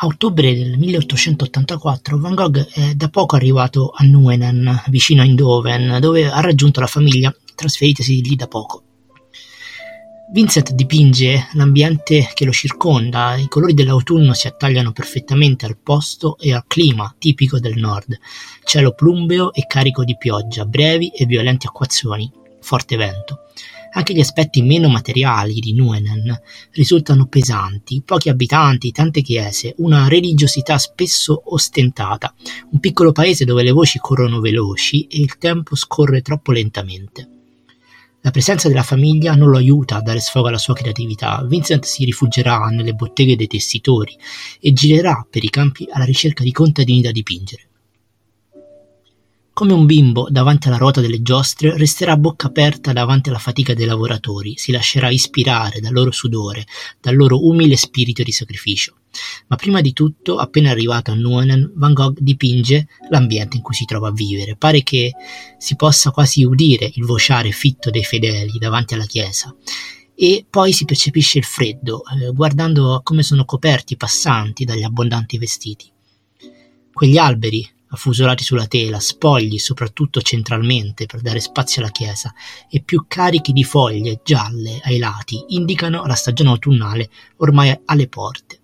A ottobre del 1884 Van Gogh è da poco arrivato a Nuenen, vicino a Eindhoven, dove ha raggiunto la famiglia, trasferitasi lì da poco. Vincent dipinge l'ambiente che lo circonda, i colori dell'autunno si attagliano perfettamente al posto e al clima tipico del nord, cielo plumbeo e carico di pioggia, brevi e violenti acquazzoni, forte vento. Anche gli aspetti meno materiali di Nuenen risultano pesanti, pochi abitanti, tante chiese, una religiosità spesso ostentata, un piccolo paese dove le voci corrono veloci e il tempo scorre troppo lentamente. La presenza della famiglia non lo aiuta a dare sfogo alla sua creatività. Vincent si rifugierà nelle botteghe dei tessitori e girerà per i campi alla ricerca di contadini da dipingere. Come un bimbo davanti alla ruota delle giostre, resterà a bocca aperta davanti alla fatica dei lavoratori, si lascerà ispirare dal loro sudore, dal loro umile spirito di sacrificio. Ma prima di tutto, appena arrivato a Nuenen, Van Gogh dipinge l'ambiente in cui si trova a vivere. Pare che si possa quasi udire il vociare fitto dei fedeli davanti alla chiesa. E poi si percepisce il freddo, eh, guardando come sono coperti i passanti dagli abbondanti vestiti. Quegli alberi, affusolati sulla tela, spogli soprattutto centralmente per dare spazio alla chiesa e più carichi di foglie gialle ai lati, indicano la stagione autunnale ormai alle porte.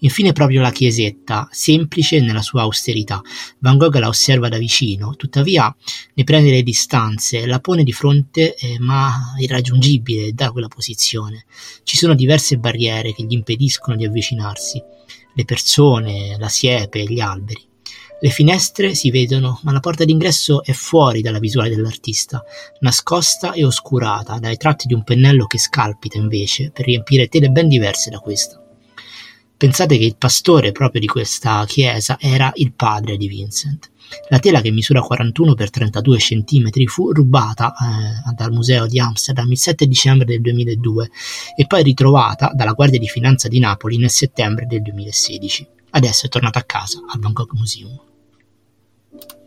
Infine proprio la chiesetta, semplice nella sua austerità. Van Gogh la osserva da vicino, tuttavia ne prende le distanze, la pone di fronte eh, ma irraggiungibile da quella posizione. Ci sono diverse barriere che gli impediscono di avvicinarsi, le persone, la siepe, gli alberi. Le finestre si vedono, ma la porta d'ingresso è fuori dalla visuale dell'artista, nascosta e oscurata dai tratti di un pennello che scalpita invece per riempire tele ben diverse da questa. Pensate che il pastore proprio di questa chiesa era il padre di Vincent. La tela che misura 41 x 32 cm fu rubata eh, dal museo di Amsterdam il 7 dicembre del 2002 e poi ritrovata dalla Guardia di Finanza di Napoli nel settembre del 2016. Adesso è tornata a casa al Bangkok Museum. Thank you.